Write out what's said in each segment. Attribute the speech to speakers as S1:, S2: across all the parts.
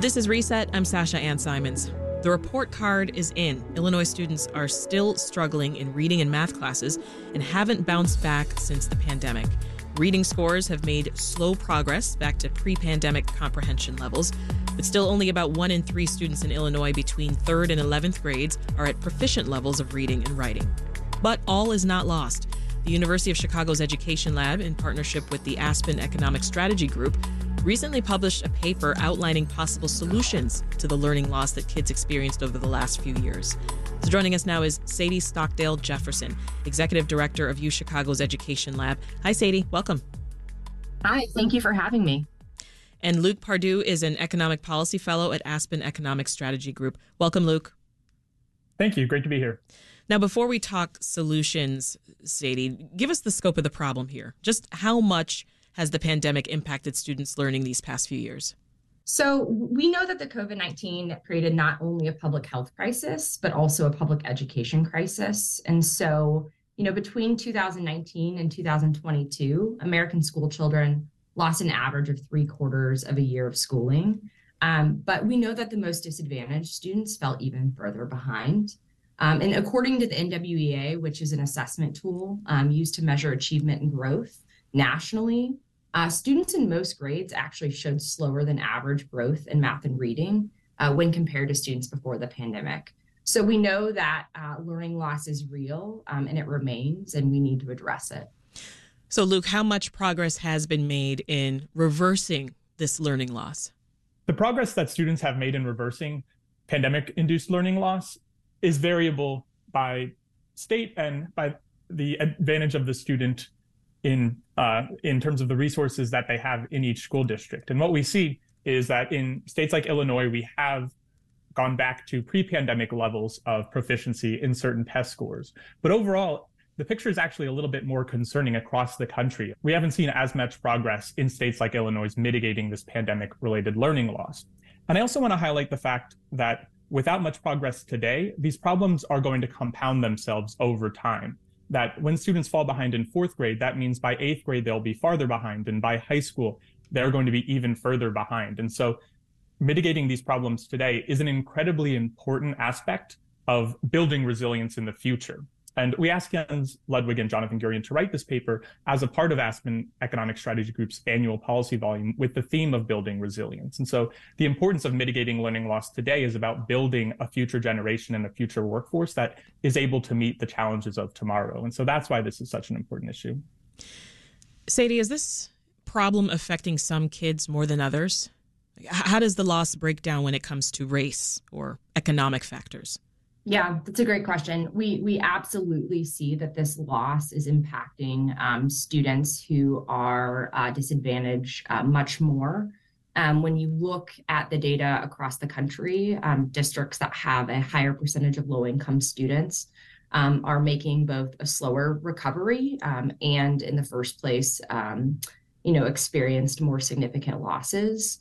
S1: This is Reset. I'm Sasha Ann Simons. The report card is in. Illinois students are still struggling in reading and math classes and haven't bounced back since the pandemic. Reading scores have made slow progress back to pre pandemic comprehension levels, but still only about one in three students in Illinois between 3rd and 11th grades are at proficient levels of reading and writing. But all is not lost. The University of Chicago's Education Lab, in partnership with the Aspen Economic Strategy Group, recently published a paper outlining possible solutions to the learning loss that kids experienced over the last few years. So joining us now is Sadie Stockdale Jefferson, Executive Director of U Chicago's Education Lab. Hi, Sadie. Welcome.
S2: Hi, thank you for having me.
S1: And Luke Pardue is an Economic Policy Fellow at Aspen Economic Strategy Group. Welcome, Luke.
S3: Thank you. Great to be here.
S1: Now, before we talk solutions, Sadie, give us the scope of the problem here. Just how much has the pandemic impacted students' learning these past few years?
S2: So, we know that the COVID 19 created not only a public health crisis, but also a public education crisis. And so, you know, between 2019 and 2022, American school children lost an average of three quarters of a year of schooling. Um, but we know that the most disadvantaged students fell even further behind. Um, and according to the NWEA, which is an assessment tool um, used to measure achievement and growth nationally, uh, students in most grades actually showed slower than average growth in math and reading uh, when compared to students before the pandemic. So we know that uh, learning loss is real um, and it remains, and we need to address it.
S1: So, Luke, how much progress has been made in reversing this learning loss?
S3: The progress that students have made in reversing pandemic induced learning loss is variable by state and by the advantage of the student in uh, in terms of the resources that they have in each school district. And what we see is that in states like Illinois, we have gone back to pre-pandemic levels of proficiency in certain test scores. But overall, the picture is actually a little bit more concerning across the country. We haven't seen as much progress in states like Illinois mitigating this pandemic related learning loss. And I also want to highlight the fact that without much progress today, these problems are going to compound themselves over time that when students fall behind in fourth grade, that means by eighth grade, they'll be farther behind. And by high school, they're going to be even further behind. And so mitigating these problems today is an incredibly important aspect of building resilience in the future. And we asked Jens Ludwig and Jonathan Guryan to write this paper as a part of Aspen Economic Strategy Group's annual policy volume with the theme of building resilience. And so the importance of mitigating learning loss today is about building a future generation and a future workforce that is able to meet the challenges of tomorrow. And so that's why this is such an important issue.
S1: Sadie, is this problem affecting some kids more than others? How does the loss break down when it comes to race or economic factors?
S2: Yeah, that's a great question. We we absolutely see that this loss is impacting um, students who are uh, disadvantaged uh, much more. Um, when you look at the data across the country, um, districts that have a higher percentage of low income students um, are making both a slower recovery um, and, in the first place, um, you know, experienced more significant losses.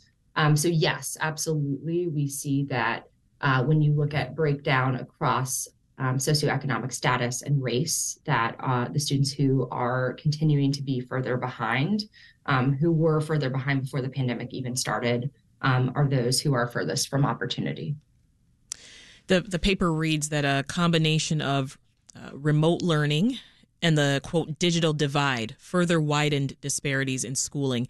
S2: so yes, absolutely, we see that uh, when you look at breakdown across um, socioeconomic status and race, that uh, the students who are continuing to be further behind, um, who were further behind before the pandemic even started, um, are those who are furthest from opportunity.
S1: The, the paper reads that a combination of uh, remote learning and the quote digital divide further widened disparities in schooling.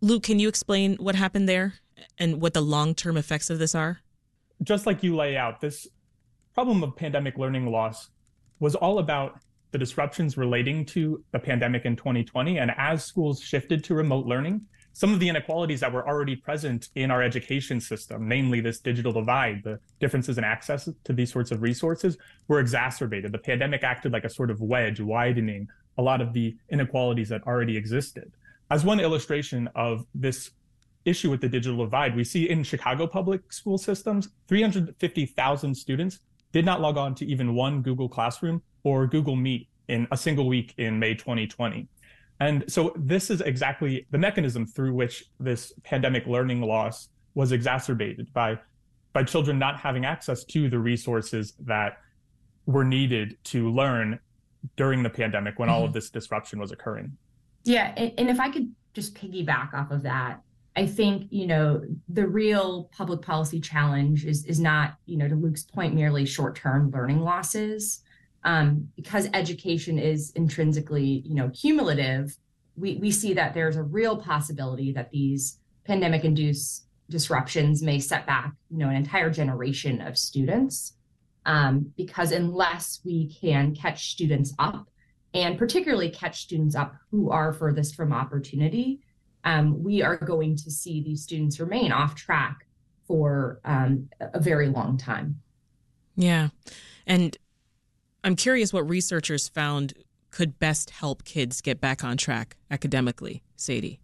S1: Luke, can you explain what happened there and what the long term effects of this are?
S3: Just like you lay out, this problem of pandemic learning loss was all about the disruptions relating to the pandemic in 2020. And as schools shifted to remote learning, some of the inequalities that were already present in our education system, namely this digital divide, the differences in access to these sorts of resources, were exacerbated. The pandemic acted like a sort of wedge, widening a lot of the inequalities that already existed. As one illustration of this issue with the digital divide. We see in Chicago public school systems, 350,000 students did not log on to even one Google Classroom or Google Meet in a single week in May 2020. And so this is exactly the mechanism through which this pandemic learning loss was exacerbated by by children not having access to the resources that were needed to learn during the pandemic when mm-hmm. all of mm-hmm. this disruption was occurring.
S2: Yeah, and if I could just piggyback off of that, I think you know the real public policy challenge is is not you know to Luke's point merely short term learning losses um, because education is intrinsically you know cumulative. We we see that there's a real possibility that these pandemic induced disruptions may set back you know an entire generation of students um, because unless we can catch students up and particularly catch students up who are furthest from opportunity um, we are going to see these students remain off track for um, a very long time.
S1: Yeah. And I'm curious what researchers found could best help kids get back on track academically, Sadie.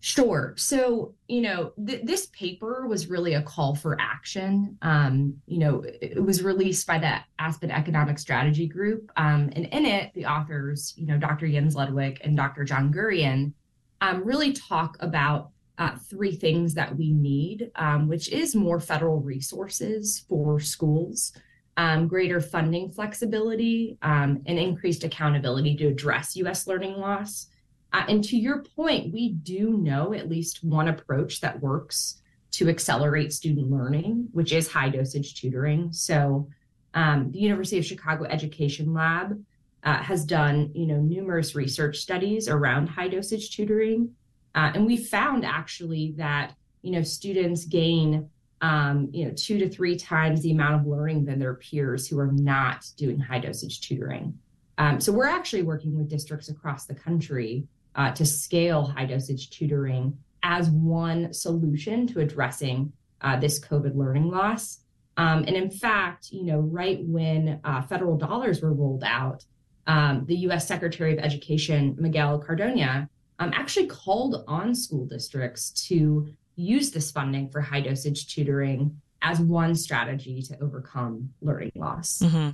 S2: Sure. So, you know, th- this paper was really a call for action. Um, you know, it was released by the Aspen Economic Strategy Group. Um, and in it, the authors, you know, Dr. Jens Ludwig and Dr. John Guryan, um, really talk about uh, three things that we need, um, which is more federal resources for schools, um, greater funding flexibility, um, and increased accountability to address US learning loss. Uh, and to your point, we do know at least one approach that works to accelerate student learning, which is high dosage tutoring. So um, the University of Chicago Education Lab uh, has done you know numerous research studies around high dosage tutoring. Uh, and we found actually that you know students gain um, you know two to three times the amount of learning than their peers who are not doing high dosage tutoring. Um, so we're actually working with districts across the country uh, to scale high dosage tutoring as one solution to addressing uh, this covid learning loss. Um, and in fact you know right when uh, federal dollars were rolled out um, the US Secretary of Education, Miguel Cardona, um, actually called on school districts to use this funding for high dosage tutoring as one strategy to overcome learning loss.
S1: Mm-hmm.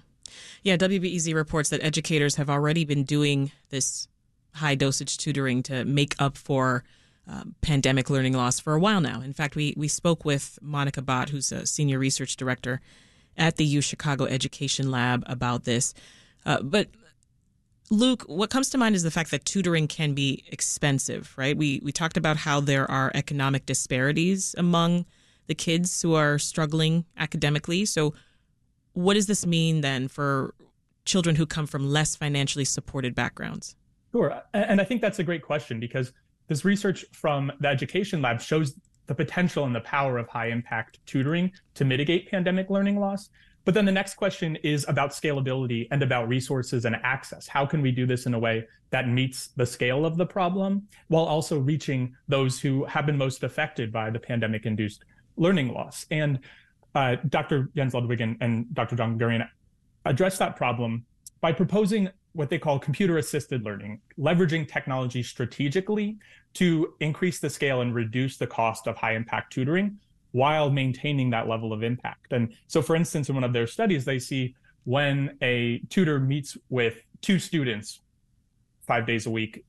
S1: Yeah, WBEZ reports that educators have already been doing this high dosage tutoring to make up for um, pandemic learning loss for a while now. In fact, we, we spoke with Monica Bhatt, who's a senior research director at the U Chicago Education Lab, about this. Uh, but Luke, what comes to mind is the fact that tutoring can be expensive, right? We we talked about how there are economic disparities among the kids who are struggling academically. So what does this mean then for children who come from less financially supported backgrounds?
S3: Sure. And I think that's a great question because this research from the education lab shows the potential and the power of high impact tutoring to mitigate pandemic learning loss. But then the next question is about scalability and about resources and access. How can we do this in a way that meets the scale of the problem while also reaching those who have been most affected by the pandemic induced learning loss? And uh, Dr. Jens Ludwig and, and Dr. John Guryan address that problem by proposing what they call computer assisted learning, leveraging technology strategically to increase the scale and reduce the cost of high impact tutoring while maintaining that level of impact. And so, for instance, in one of their studies, they see when a tutor meets with two students five days a week,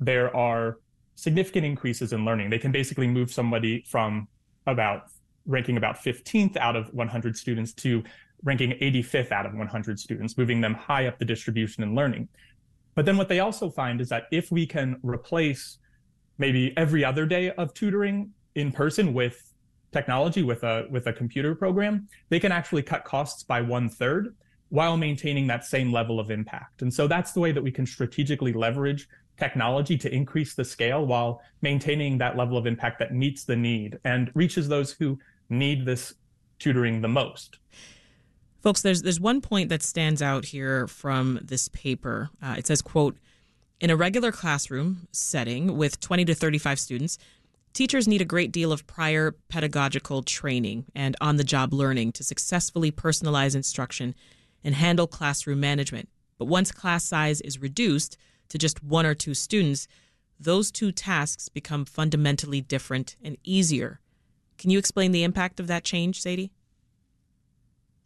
S3: there are significant increases in learning. They can basically move somebody from about ranking about 15th out of 100 students to ranking 85th out of 100 students, moving them high up the distribution in learning. But then what they also find is that if we can replace maybe every other day of tutoring in person with technology with a with a computer program, they can actually cut costs by one third while maintaining that same level of impact. And so that's the way that we can strategically leverage technology to increase the scale while maintaining that level of impact that meets the need and reaches those who need this tutoring the most.
S1: Folks, there's there's one point that stands out here from this paper. Uh, it says, "quote." In a regular classroom setting with 20 to 35 students, Teachers need a great deal of prior pedagogical training and on the job learning to successfully personalize instruction and handle classroom management. But once class size is reduced to just one or two students, those two tasks become fundamentally different and easier. Can you explain the impact of that change, Sadie?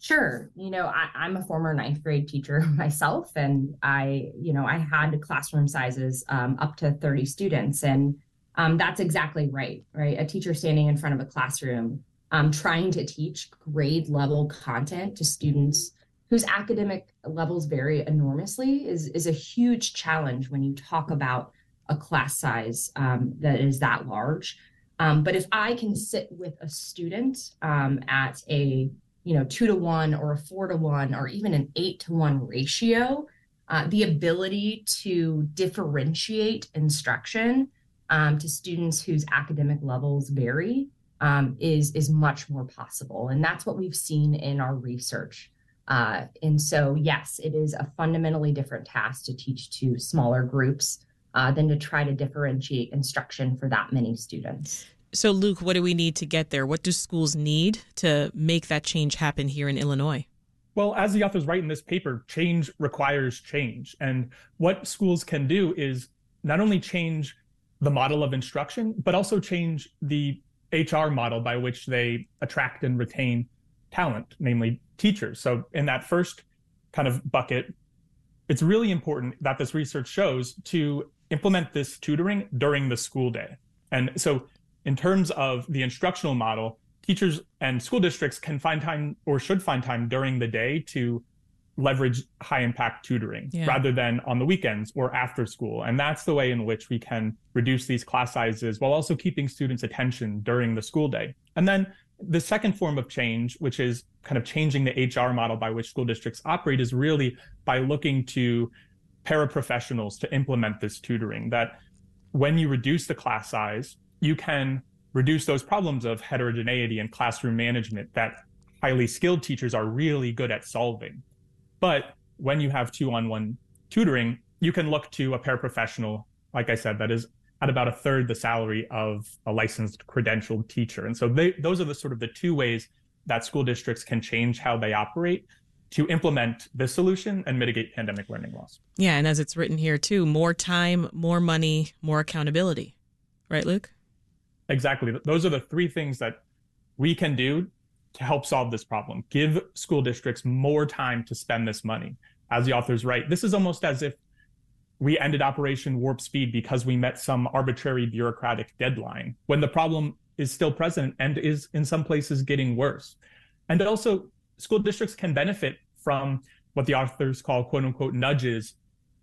S2: Sure. You know, I, am a former ninth grade teacher myself, and I, you know, I had classroom sizes um, up to 30 students. And um, that's exactly right, right? A teacher standing in front of a classroom um, trying to teach grade level content to students whose academic levels vary enormously is, is a huge challenge when you talk about a class size um, that is that large. Um, but if I can sit with a student um, at a you know two to one or a four to one or even an eight to one ratio, uh, the ability to differentiate instruction um, to students whose academic levels vary um, is is much more possible, and that's what we've seen in our research. Uh, and so, yes, it is a fundamentally different task to teach to smaller groups uh, than to try to differentiate instruction for that many students.
S1: So, Luke, what do we need to get there? What do schools need to make that change happen here in Illinois?
S3: Well, as the authors write in this paper, change requires change. And what schools can do is not only change the model of instruction, but also change the HR model by which they attract and retain talent, namely teachers. So, in that first kind of bucket, it's really important that this research shows to implement this tutoring during the school day. And so, in terms of the instructional model, teachers and school districts can find time or should find time during the day to leverage high impact tutoring yeah. rather than on the weekends or after school. And that's the way in which we can reduce these class sizes while also keeping students' attention during the school day. And then the second form of change, which is kind of changing the HR model by which school districts operate, is really by looking to paraprofessionals to implement this tutoring. That when you reduce the class size, you can reduce those problems of heterogeneity and classroom management that highly skilled teachers are really good at solving. But when you have two on one tutoring, you can look to a paraprofessional, like I said, that is at about a third the salary of a licensed credentialed teacher. And so they, those are the sort of the two ways that school districts can change how they operate to implement this solution and mitigate pandemic learning loss.
S1: Yeah, and as it's written here too, more time, more money, more accountability. Right, Luke?
S3: Exactly. Those are the three things that we can do to help solve this problem. Give school districts more time to spend this money. As the authors write, this is almost as if we ended Operation Warp Speed because we met some arbitrary bureaucratic deadline when the problem is still present and is in some places getting worse. And also, school districts can benefit from what the authors call quote unquote nudges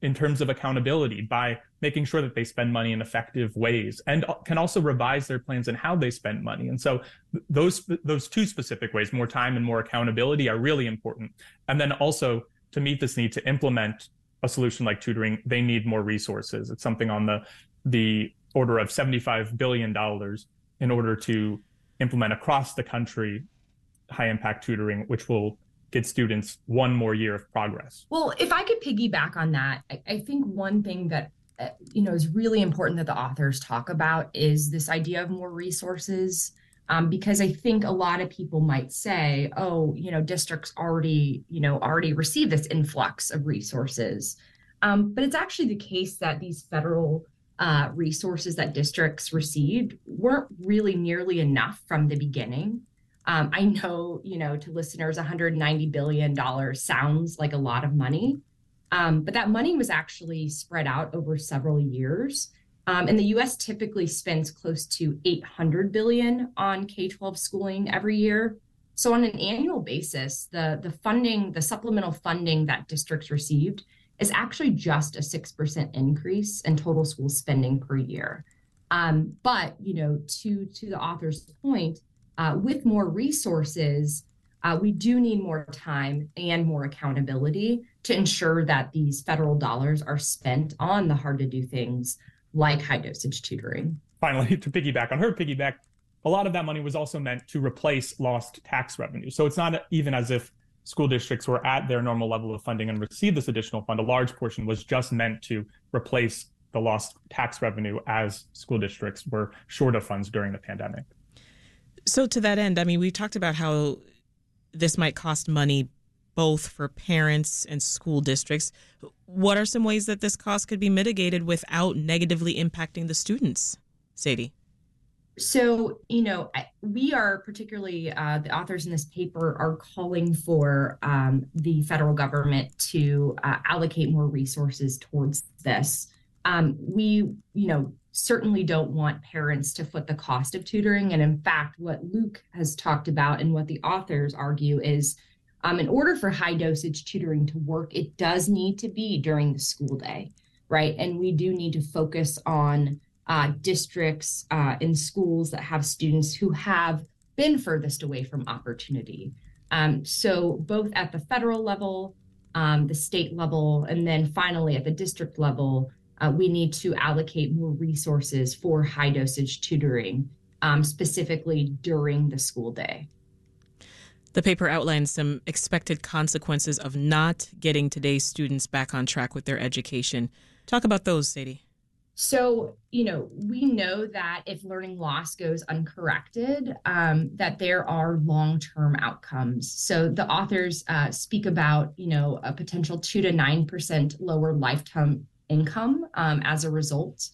S3: in terms of accountability by making sure that they spend money in effective ways and can also revise their plans and how they spend money. And so those those two specific ways, more time and more accountability are really important. And then also to meet this need to implement a solution like tutoring, they need more resources. It's something on the the order of 75 billion dollars in order to implement across the country high impact tutoring, which will get students one more year of progress.
S2: Well, if I could piggyback on that, I, I think one thing that uh, you know is really important that the authors talk about is this idea of more resources. Um, because I think a lot of people might say, "Oh, you know, districts already, you know, already receive this influx of resources," um, but it's actually the case that these federal uh, resources that districts received weren't really nearly enough from the beginning. Um, I know, you know, to listeners, 190 billion dollars sounds like a lot of money, um, but that money was actually spread out over several years. Um, and the U.S. typically spends close to 800 billion on K-12 schooling every year. So on an annual basis, the the funding, the supplemental funding that districts received is actually just a six percent increase in total school spending per year. Um, but you know, to to the author's point, uh, with more resources, uh, we do need more time and more accountability to ensure that these federal dollars are spent on the hard to do things like high dosage tutoring.
S3: Finally, to piggyback on her piggyback, a lot of that money was also meant to replace lost tax revenue. So it's not even as if school districts were at their normal level of funding and received this additional fund. A large portion was just meant to replace the lost tax revenue as school districts were short of funds during the pandemic.
S1: So, to that end, I mean, we've talked about how this might cost money both for parents and school districts. What are some ways that this cost could be mitigated without negatively impacting the students? Sadie.
S2: So, you know, we are particularly uh, the authors in this paper are calling for um, the federal government to uh, allocate more resources towards this. Um, we, you know, certainly don't want parents to foot the cost of tutoring. And in fact, what Luke has talked about and what the authors argue is um, in order for high dosage tutoring to work, it does need to be during the school day, right? And we do need to focus on uh, districts uh, in schools that have students who have been furthest away from opportunity. Um, so, both at the federal level, um, the state level, and then finally at the district level, uh, we need to allocate more resources for high dosage tutoring, um, specifically during the school day.
S1: The paper outlines some expected consequences of not getting today's students back on track with their education. Talk about those, Sadie.
S2: So, you know, we know that if learning loss goes uncorrected, um, that there are long term outcomes. So the authors uh, speak about, you know, a potential two to 9% lower lifetime income um, as a result.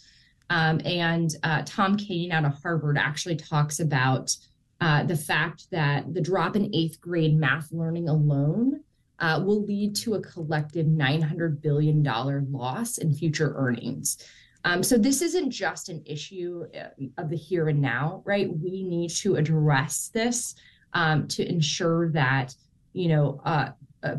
S2: Um, and uh, Tom Kane out of Harvard actually talks about uh, the fact that the drop in eighth grade math learning alone uh, will lead to a collective $900 billion loss in future earnings. Um, so this isn't just an issue uh, of the here and now, right? We need to address this um, to ensure that you know uh,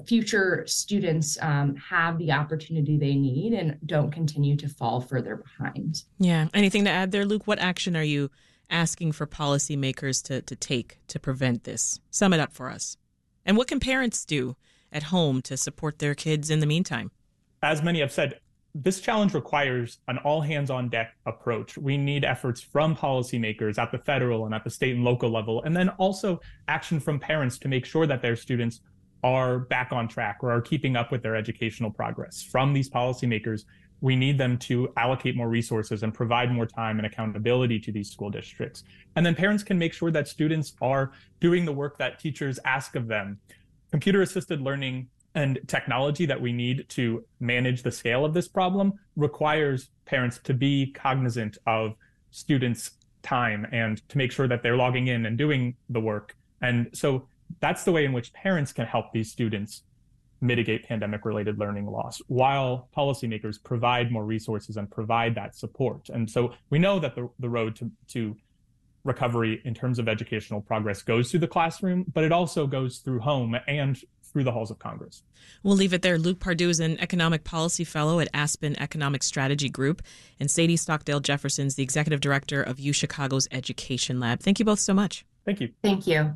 S2: future students um, have the opportunity they need and don't continue to fall further behind.
S1: Yeah. Anything to add there, Luke? What action are you asking for policymakers to to take to prevent this? Sum it up for us. And what can parents do at home to support their kids in the meantime?
S3: As many have said, this challenge requires an all hands on deck approach. We need efforts from policymakers at the federal and at the state and local level, and then also action from parents to make sure that their students are back on track or are keeping up with their educational progress. From these policymakers, we need them to allocate more resources and provide more time and accountability to these school districts. And then parents can make sure that students are doing the work that teachers ask of them. Computer assisted learning and technology that we need to manage the scale of this problem requires parents to be cognizant of students' time and to make sure that they're logging in and doing the work. And so that's the way in which parents can help these students mitigate pandemic related learning loss while policymakers provide more resources and provide that support. And so we know that the, the road to, to recovery in terms of educational progress goes through the classroom, but it also goes through home and through the halls of Congress.
S1: We'll leave it there. Luke Pardue is an economic policy fellow at Aspen Economic Strategy Group, and Sadie Stockdale Jefferson's the executive director of U Chicago's Education Lab. Thank you both so much.
S3: Thank you.
S2: Thank you.